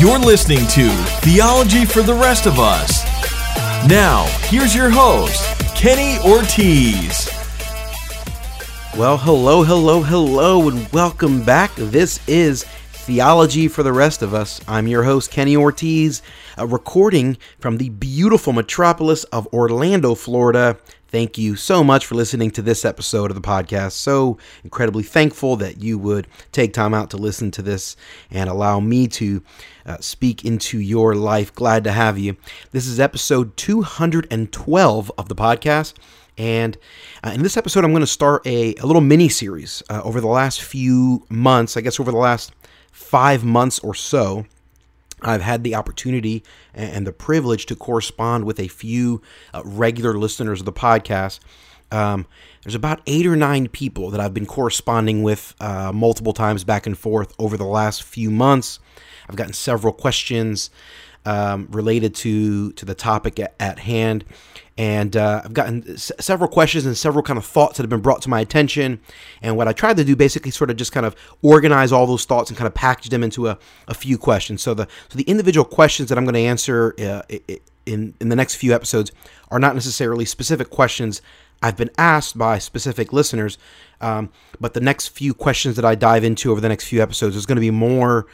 You're listening to Theology for the Rest of Us. Now, here's your host, Kenny Ortiz. Well, hello, hello, hello, and welcome back. This is Theology for the Rest of Us. I'm your host, Kenny Ortiz, uh, recording from the beautiful metropolis of Orlando, Florida. Thank you so much for listening to this episode of the podcast. So incredibly thankful that you would take time out to listen to this and allow me to uh, speak into your life. Glad to have you. This is episode 212 of the podcast. And uh, in this episode, I'm going to start a, a little mini series uh, over the last few months, I guess over the last five months or so. I've had the opportunity and the privilege to correspond with a few uh, regular listeners of the podcast. Um, there's about eight or nine people that I've been corresponding with uh, multiple times back and forth over the last few months. I've gotten several questions um, related to to the topic at, at hand, and uh, I've gotten s- several questions and several kind of thoughts that have been brought to my attention. And what I tried to do basically sort of just kind of organize all those thoughts and kind of package them into a, a few questions. So the so the individual questions that I'm going to answer uh, in in the next few episodes are not necessarily specific questions I've been asked by specific listeners, um, but the next few questions that I dive into over the next few episodes is going to be more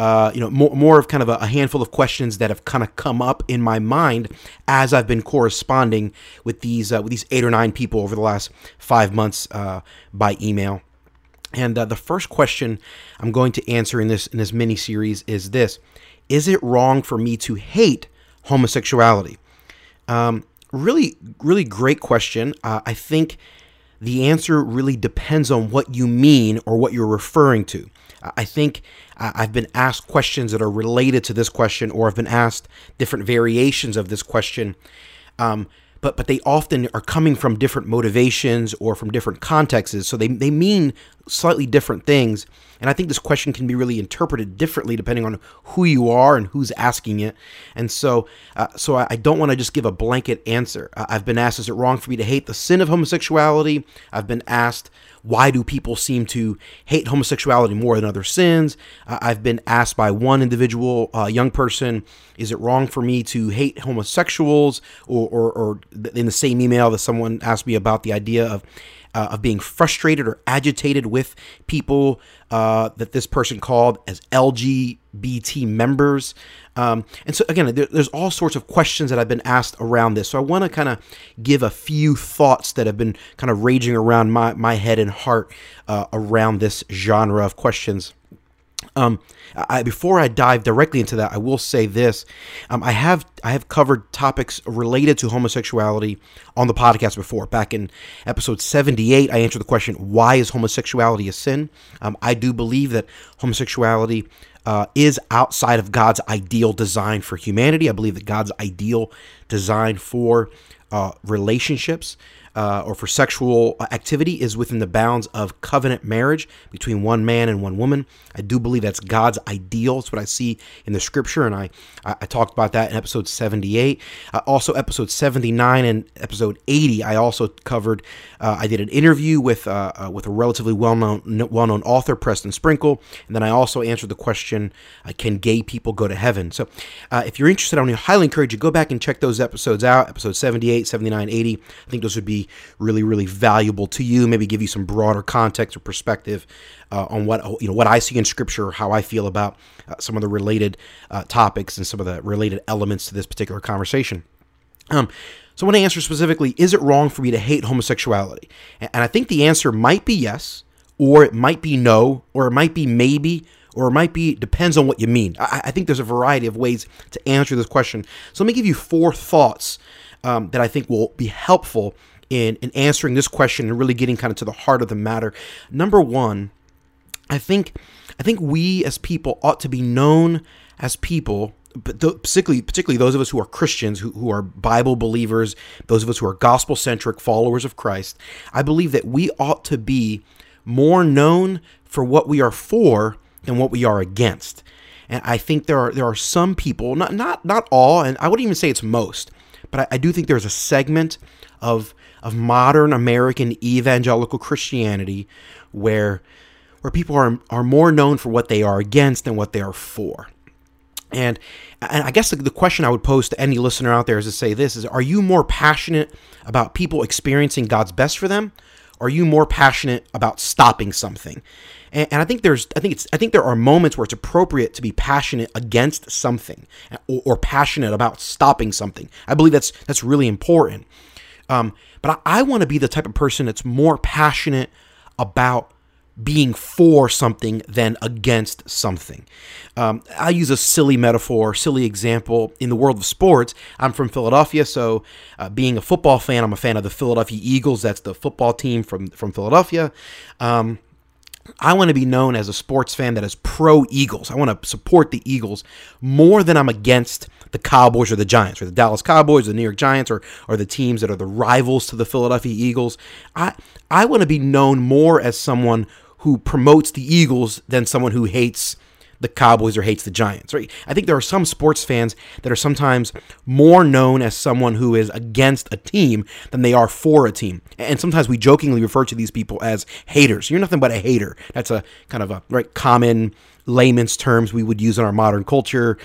uh, you know, more, more of kind of a, a, handful of questions that have kind of come up in my mind as I've been corresponding with these uh, with these eight or nine people over the last five months uh, by email. And uh, the first question I'm going to answer in this in this mini series is this: Is it wrong for me to hate homosexuality? Um, really, really great question. Uh, I think the answer really depends on what you mean or what you're referring to. I think I've been asked questions that are related to this question, or I've been asked different variations of this question. Um, but but they often are coming from different motivations or from different contexts. So they, they mean slightly different things. And I think this question can be really interpreted differently depending on who you are and who's asking it. And so, uh, so I, don't want to just give a blanket answer. I've been asked, is it wrong for me to hate the sin of homosexuality? I've been asked, why do people seem to hate homosexuality more than other sins? Uh, I've been asked by one individual uh, young person, is it wrong for me to hate homosexuals? Or, or, or in the same email that someone asked me about the idea of uh, of being frustrated or agitated with people uh, that this person called as LGBT members. Um, and so, again, there, there's all sorts of questions that I've been asked around this. So, I want to kind of give a few thoughts that have been kind of raging around my, my head and heart uh, around this genre of questions. Um, I, before I dive directly into that, I will say this: um, I have I have covered topics related to homosexuality on the podcast before. Back in episode seventy eight, I answered the question, "Why is homosexuality a sin?" Um, I do believe that homosexuality uh, is outside of God's ideal design for humanity. I believe that God's ideal design for uh, relationships uh, or for sexual activity is within the bounds of covenant marriage between one man and one woman. I do believe that's God's ideal. It's what I see in the scripture, and I I, talked about that in episode 78. Uh, also, episode 79 and episode 80, I also covered. Uh, I did an interview with uh, uh, with a relatively well known well known author, Preston Sprinkle, and then I also answered the question, uh, "Can gay people go to heaven?" So, if you're interested, I highly encourage you go back and check those episodes out. Episode 78, 79, 80. I think those would be really, really valuable to you. Maybe give you some broader context or perspective uh, on what you know what I see in Scripture, how I feel about uh, some of the related uh, topics and some of the related elements to this particular conversation. Um, so I want to answer specifically: Is it wrong for me to hate homosexuality? And I think the answer might be yes, or it might be no, or it might be maybe, or it might be depends on what you mean. I, I, think there's a variety of ways to answer this question. So let me give you four thoughts um, that I think will be helpful in, in answering this question and really getting kind of to the heart of the matter. Number one, I think I think we as people ought to be known as people but particularly particularly those of us who are Christians, who, who are Bible believers, those of us who are gospel centric followers of Christ, I believe that we ought to be more known for what we are for than what we are against. And I think there are there are some people, not not not all, and I wouldn't even say it's most, but I, I do think there's a segment of of modern American evangelical Christianity where where people are are more known for what they are against than what they are for. And and I guess the, the question I would pose to any listener out there is to say this is are you more passionate about people experiencing God's best for them? Are you more passionate about stopping something? And, and I think there's I think it's I think there are moments where it's appropriate to be passionate against something or, or passionate about stopping something. I believe that's that's really important. Um, but I, I want to be the type of person that's more passionate about being for something than against something. Um, I use a silly metaphor, silly example in the world of sports. I'm from Philadelphia, so uh, being a football fan, I'm a fan of the Philadelphia Eagles. That's the football team from from Philadelphia. Um, I want to be known as a sports fan that is pro Eagles. I want to support the Eagles more than I'm against the Cowboys or the Giants, or the Dallas Cowboys, or the New York Giants, or or the teams that are the rivals to the Philadelphia Eagles. I I want to be known more as someone who promotes the Eagles than someone who hates the Cowboys or hates the Giants, right? I think there are some sports fans that are sometimes more known as someone who is against a team than they are for a team. And sometimes we jokingly refer to these people as haters. You're nothing but a hater. That's a kind of a right common layman's terms we would use in our modern culture.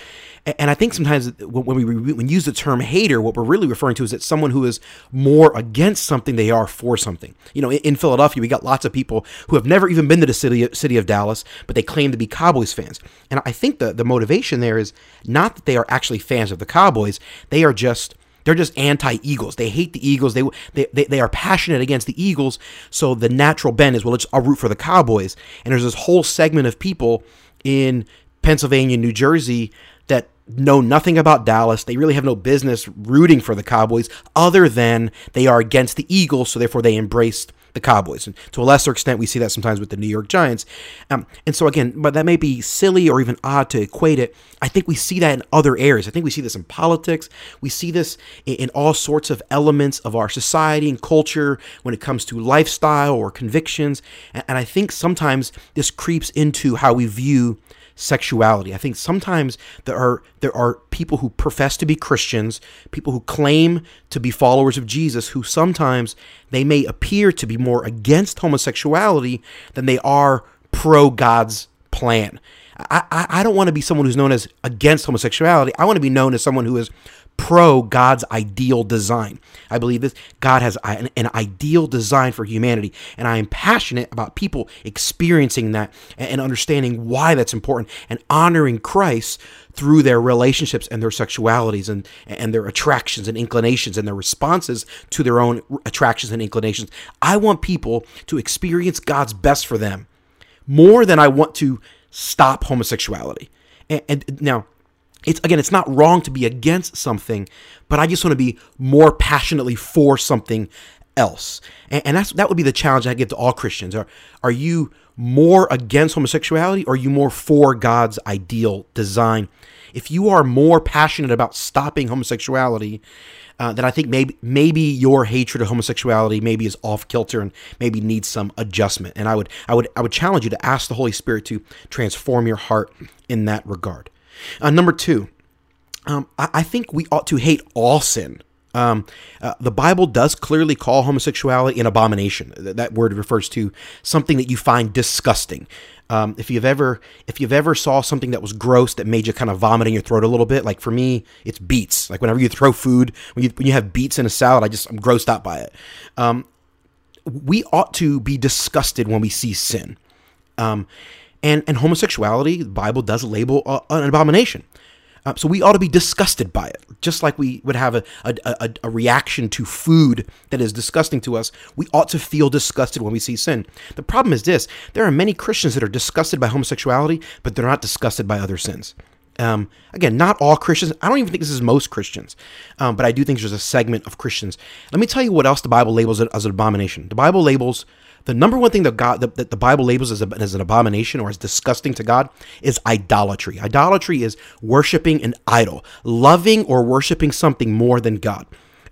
And I think sometimes when we when use the term hater, what we're really referring to is that someone who is more against something they are for something. You know, in Philadelphia, we got lots of people who have never even been to the city city of Dallas, but they claim to be Cowboys fans. And I think the the motivation there is not that they are actually fans of the Cowboys; they are just they're just anti-Eagles. They hate the Eagles. They, they they they are passionate against the Eagles. So the natural bend is well, let's I'll root for the Cowboys. And there's this whole segment of people in Pennsylvania, New Jersey that know nothing about Dallas. They really have no business rooting for the Cowboys other than they are against the Eagles, so therefore they embraced the Cowboys. And to a lesser extent, we see that sometimes with the New York Giants. Um, and so, again, but that may be silly or even odd to equate it. I think we see that in other areas. I think we see this in politics. We see this in, in all sorts of elements of our society and culture when it comes to lifestyle or convictions. And, and I think sometimes this creeps into how we view sexuality. I think sometimes there are there are people who profess to be Christians, people who claim to be followers of Jesus, who sometimes they may appear to be more against homosexuality than they are pro God's plan. I, I, I don't want to be someone who's known as against homosexuality. I want to be known as someone who is pro God's ideal design. I believe this God has an, an, ideal design for humanity, and I am passionate about people experiencing that and understanding why that's important and honoring Christ through their relationships and their sexualities and, and their attractions and inclinations and their responses to their own attractions and inclinations. I want people to experience God's best for them more than I want to stop homosexuality. and, and now, it's again it's not wrong to be against something but i just want to be more passionately for something else and, and, that's that would be the challenge i give to all christians are are you more against homosexuality or are you more for god's ideal design if you are more passionate about stopping homosexuality uh, then I think maybe maybe your hatred of homosexuality maybe is off kilter and maybe needs some adjustment. And I would I would I would challenge you to ask the Holy Spirit to transform your heart in that regard. Uh, number two, um, I, I, think we ought to hate all sin. Um, uh, the Bible does clearly call homosexuality an abomination. That word refers to something that you find disgusting. Um, if you've ever if you've ever saw something that was gross that made you kind of vomit in your throat a little bit, like for me, it's beets. Like whenever you throw food, when you when you have beets in a salad, I just I'm grossed out by it. Um, we ought to be disgusted when we see sin. Um, and, and homosexuality, the Bible does label uh, an abomination. Uh, so we ought to be disgusted by it, just like we would have a, a, a, a, reaction to food that is disgusting to us. We ought to feel disgusted when we see sin. The problem is this there are many Christians that are disgusted by homosexuality, but they're not disgusted by other sins. Um, again, not all Christians. I don't even think this is most Christians, um, but I do think there's a segment of Christians. Let me tell you what else the Bible labels it as an abomination. The Bible labels the number one thing that God that, that the Bible labels as, a, as an abomination or as disgusting to God is idolatry. Idolatry is worshiping an idol, loving or worshiping something more than God.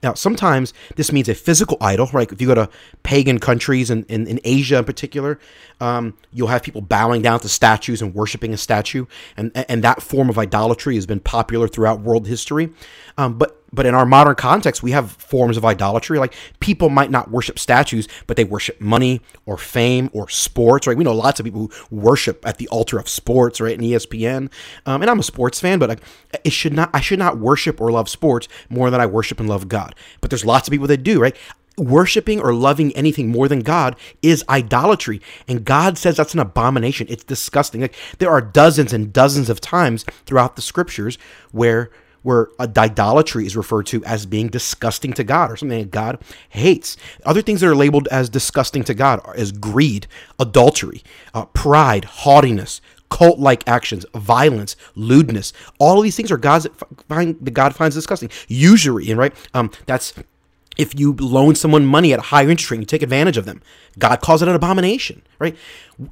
Now, sometimes this means a physical idol, right? If you go to pagan countries and in, in, Asia in particular, um, you'll have people bowing down to statues and worshiping a statue, and and that form of idolatry has been popular throughout world history. Um, but but in our modern context, we have forms of idolatry. Like people might not worship statues, but they worship money or fame or sports. Right? We know lots of people who worship at the altar of sports, right? And ESPN. Um, and I'm a sports fan, but it should not. I should not worship or love sports more than I worship and love God. But there's lots of people that do, right? worshiping or loving anything more than God is idolatry. And God says that's an abomination. It's disgusting. Like there are dozens and dozens of times throughout the scriptures where where idolatry is referred to as being disgusting to God or something that God hates. Other things that are labeled as disgusting to God are as greed, adultery, uh, pride, haughtiness, cult like actions, violence, lewdness. All of these things are God's find, that God finds disgusting. Usury, and right, um, that's if you loan someone money at a higher interest rate and you take advantage of them god calls it an abomination right?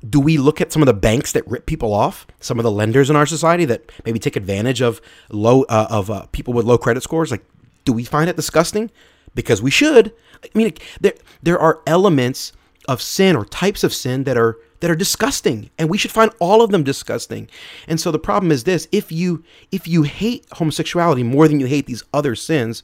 Do we look at some of the banks that rip people off? Some of the lenders in our society that maybe take advantage of low uh, of uh, people with low credit scores? Like do we find it disgusting? Because we should. I mean there there are elements of sin or types of sin that are that are disgusting and we should find all of them disgusting. And so the problem is this if you if you hate homosexuality more than you hate these other sins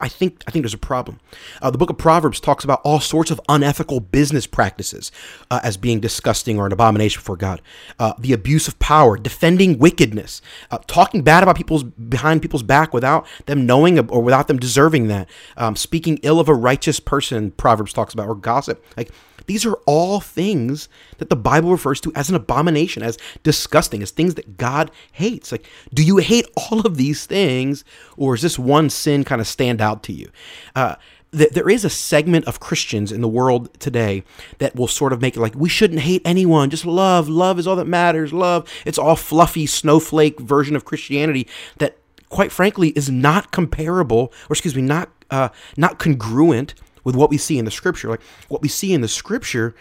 I think I think there's a problem. Uh, the book of Proverbs talks about all sorts of unethical business practices uh, as being disgusting or an abomination for God. Uh, the abuse of power, defending wickedness, uh, talking bad about people's behind people's back without them knowing or without them deserving that, um, speaking ill of a righteous person. Proverbs talks about or gossip. Like these are all things that the Bible refers to as an abomination, as disgusting, as things that God hates. Like, do you hate all of these things, or is this one sin kind of stand out to you? Uh, there is a segment of Christians in the world today that will sort of make it like we shouldn't hate anyone, just love. Love is all that matters. Love. It's all fluffy snowflake version of Christianity that, quite frankly, is not comparable, or excuse me, not uh, not congruent with what we see in the scripture. Like what we see in the scripture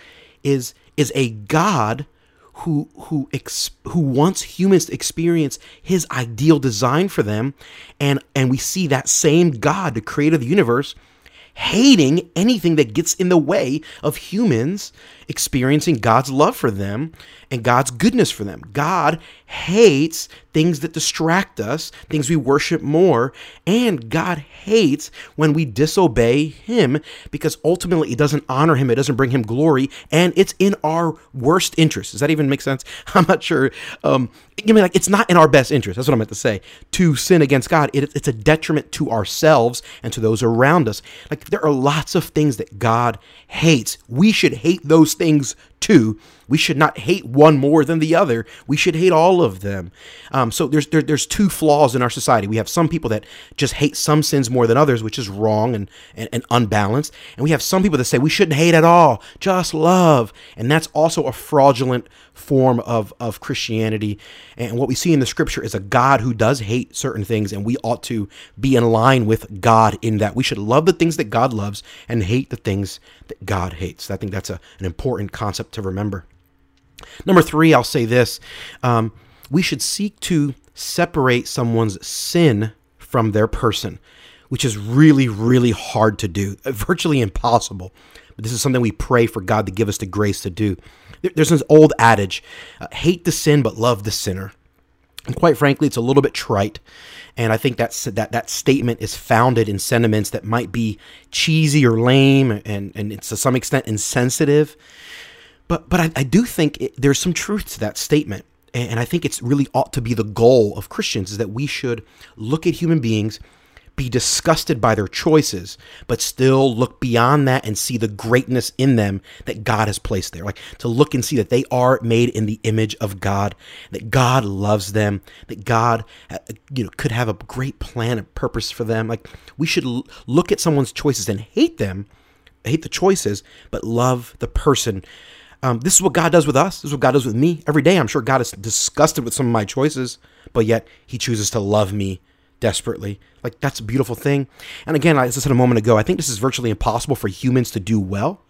is is a God who who ex, who wants humans to experience his ideal design for them and and we see that same God, the creator of the universe, hating anything that gets in the way of humans experiencing God's love for them and God's goodness for them. God hates things that distract us, things we worship more, and God hates when we disobey Him because ultimately it doesn't honor Him, it doesn't bring Him glory, and it's in our worst interest. Does that even make sense? I'm not sure. Um, I mean, like it's not in our best interest. That's what I meant to say. To sin against God, it, it's a detriment to ourselves and to those around us. Like there are lots of things that God hates. We should hate those things too. We should not hate one more than the other. We should hate all of them. Um, so there's there, there's two flaws in our society. We have some people that just hate some sins more than others, which is wrong and, and, and unbalanced. And we have some people that say we shouldn't hate at all, just love. And that's also a fraudulent form of, of Christianity. And what we see in the scripture is a God who does hate certain things, and we ought to be in line with God in that. We should love the things that God loves and hate the things that God hates. I think that's a, an important concept to remember. Number three, I'll say this um, we should seek to separate someone's sin from their person, which is really, really hard to do, virtually impossible. But this is something we pray for God to give us the grace to do. There's this old adage uh, hate the sin, but love the sinner. And quite frankly, it's a little bit trite. And I think that's, that that statement is founded in sentiments that might be cheesy or lame and, and it's to some extent insensitive. But, but I, I do think it, there's some truth to that statement. And I think it's really ought to be the goal of Christians is that we should look at human beings be disgusted by their choices, but still look beyond that and see the greatness in them that God has placed there. Like to look and see that they are made in the image of God, that God loves them, that God, uh, you know, could have a great plan and purpose for them. Like we should look at someone's choices and hate them, hate the choices, but love the person. Um, this is what God does with us. This is what God does with me every day. I'm sure God is disgusted with some of my choices, but yet He chooses to love me desperately. Like that's a beautiful thing. And again, as I said a moment ago, I think this is virtually impossible for humans to do well.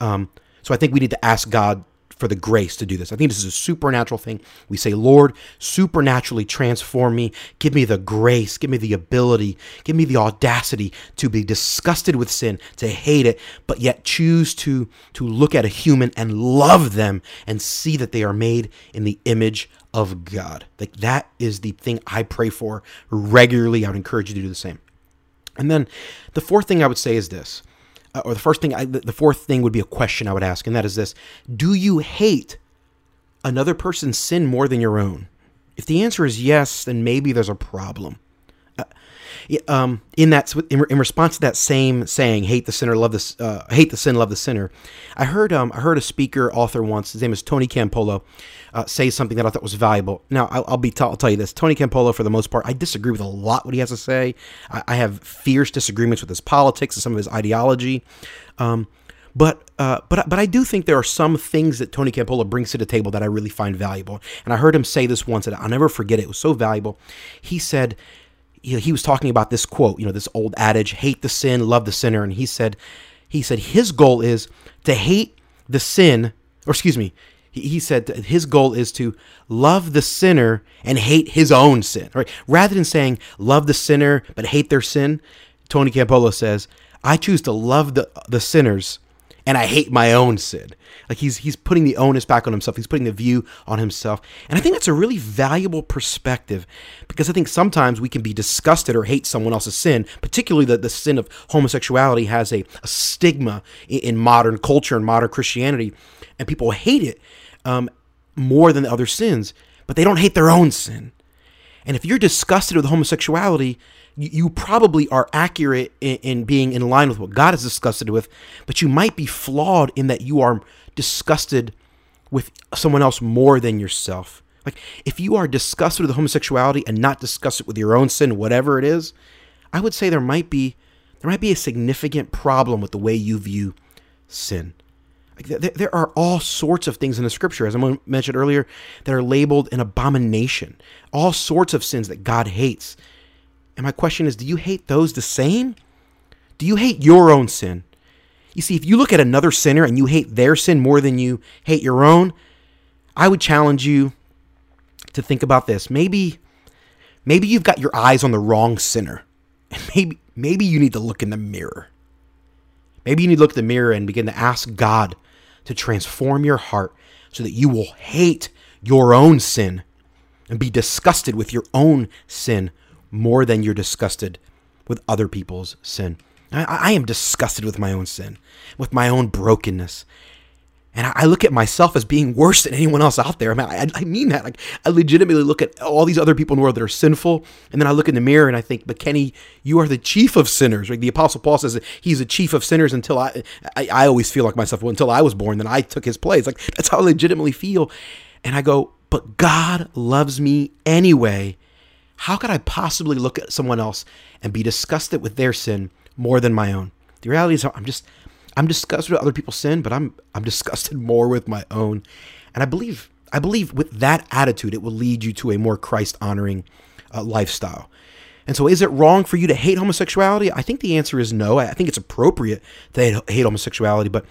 Um, so I think we need to ask God for the grace to do this. I think this is a supernatural thing. We say, Lord, supernaturally transform me. Give me the grace. Give me the ability. Give me the audacity to be disgusted with sin, to hate it, but yet choose to, to look at a human and love them and see that they are made in the image of God. Like that is the thing I pray for regularly. I would encourage you to do the same. And then the fourth thing I would say is this, uh, or the first thing, I, the fourth thing would be a question I would ask, and that is this Do you hate another person's sin more than your own? If the answer is yes, then maybe there's a problem. Um, in that, in, in, response to that same saying, "Hate the sinner, love the uh, hate the sin, love the sinner," I heard um, I heard a speaker author once. His name is Tony Campolo. Uh, say something that I thought was valuable. Now, I'll, I'll be t- I'll tell you this: Tony Campolo, for the most part, I disagree with a lot what he has to say. I, I have fierce disagreements with his politics and some of his ideology. Um, but uh, but but I do think there are some things that Tony Campolo brings to the table that I really find valuable. And I heard him say this once, and I'll never forget it. It was so valuable. He said he was talking about this quote, you know, this old adage, hate the sin, love the sinner. And he said, he said his goal is to hate the sin, or excuse me, he said his goal is to love the sinner and hate his own sin. Right? Rather than saying love the sinner but hate their sin, Tony Campolo says, I choose to love the the sinners and I hate my own sin. Like he's he's putting the onus back on himself. He's putting the view on himself. And I think that's a really valuable perspective because I think sometimes we can be disgusted or hate someone else's sin, particularly that the sin of homosexuality has a, a stigma in, in, modern culture and modern Christianity, and people hate it um, more than the other sins, but they don't hate their own sin. And if you're disgusted with homosexuality, you probably are accurate in, in, being in line with what God is disgusted with, but you might be flawed in that you are disgusted with someone else more than yourself. Like, if you are disgusted with homosexuality and not disgusted with your own sin, whatever it is, I would say there might be there might be a significant problem with the way you view sin. There are all sorts of things in the scripture, as I mentioned earlier, that are labeled an abomination. All sorts of sins that God hates. And my question is do you hate those the same? Do you hate your own sin? You see, if you look at another sinner and you hate their sin more than you hate your own, I would challenge you to think about this. Maybe maybe you've got your eyes on the wrong sinner. And maybe maybe you need to look in the mirror. Maybe you need to look in the mirror and begin to ask God to transform your heart so that you will hate your own sin and be disgusted with your own sin more than you're disgusted with other people's sin. I, I, am disgusted with my own sin, with my own brokenness. And I, look at myself as being worse than anyone else out there. I mean, I, I, mean that. Like, I legitimately look at all these other people in the world that are sinful, and then I look in the mirror and I think, but Kenny, you are the chief of sinners. Like the Apostle Paul says, he's the chief of sinners until I, I, I always feel like myself. Well, until I was born, then I took his place. Like that's how I legitimately feel. And I go, but God loves me anyway how could I possibly look at someone else and be disgusted with their sin more than my own? The reality is I'm just I'm disgusted with other people's sin, but I'm I'm disgusted more with my own. And I believe I believe with that attitude it will lead you to a more Christ honoring uh, lifestyle. And so, is it wrong for you to hate homosexuality? I think the answer is no. I think it's appropriate to hate homosexuality, but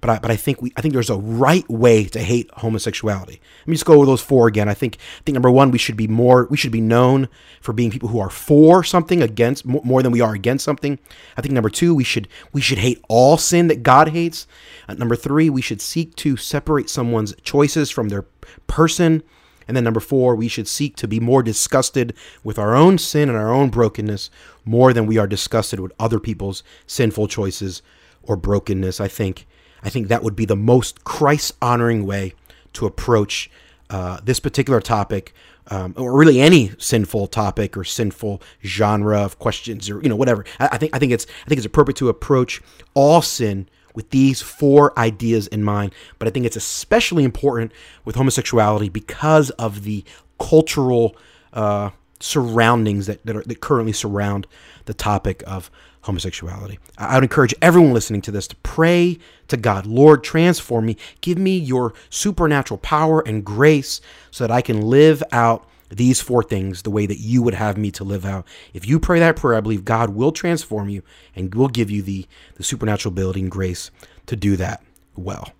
but I, but I think we I think there's a right way to hate homosexuality. Let me just go over those four again. I think I think number one, we should be more we should be known for being people who are for something against more than we are against something. I think number two, we should we should hate all sin that God hates. Uh, number three, we should seek to separate someone's choices from their person. And then number four, we should seek to be more disgusted with our own sin and our own brokenness more than we are disgusted with other people's sinful choices or brokenness. I think I think that would be the most Christ honoring way to approach uh, this particular topic, um, or really any sinful topic or sinful genre of questions, or you know whatever. I, I think I think it's I think it's appropriate to approach all sin with these four ideas in mind. But I think it's especially important with homosexuality because of the cultural uh, surroundings that that, are, that currently surround the topic of homosexuality. I would encourage everyone listening to this to pray to God, Lord, transform me. Give me your supernatural power and grace so that I can live out these four things the way that you would have me to live out. If you pray that prayer, I believe God will transform you and will give you the, the supernatural ability and grace to do that well.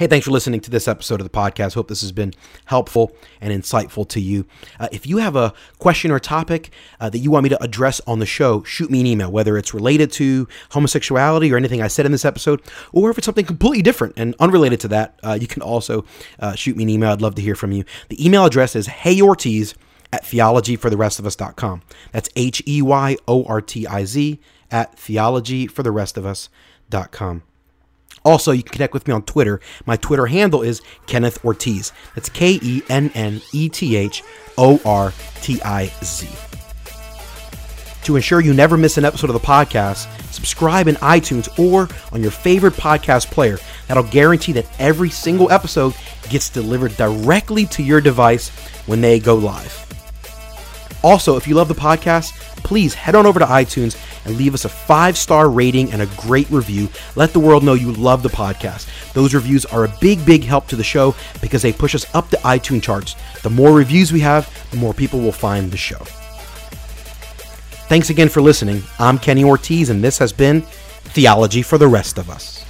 Hey, thanks for listening to this episode of the podcast. Hope this has been helpful and insightful to you. Uh, if you have a question or topic uh, that you want me to address on the show, shoot me an email, whether it's related to homosexuality or anything I said in this episode, or if it's something completely different and unrelated to that, uh, you can also uh, shoot me an email. I'd love to hear from you. The email address is heyortiz at theologyfortherestofus.com. That's H E Y O R T I Z at theologyfortherestofus.com. Also, you can connect with me on Twitter. My Twitter handle is Kenneth Ortiz. That's K E N N E T H O R T I Z. To ensure you never miss an episode of the podcast, subscribe in iTunes or on your favorite podcast player. That'll guarantee that every single episode gets delivered directly to your device when they go live. Also, if you love the podcast, please head on over to iTunes and leave us a five star rating and a great review. Let the world know you love the podcast. Those reviews are a big, big help to the show because they push us up the iTunes charts. The more reviews we have, the more people will find the show. Thanks again for listening. I'm Kenny Ortiz, and this has been Theology for the Rest of Us.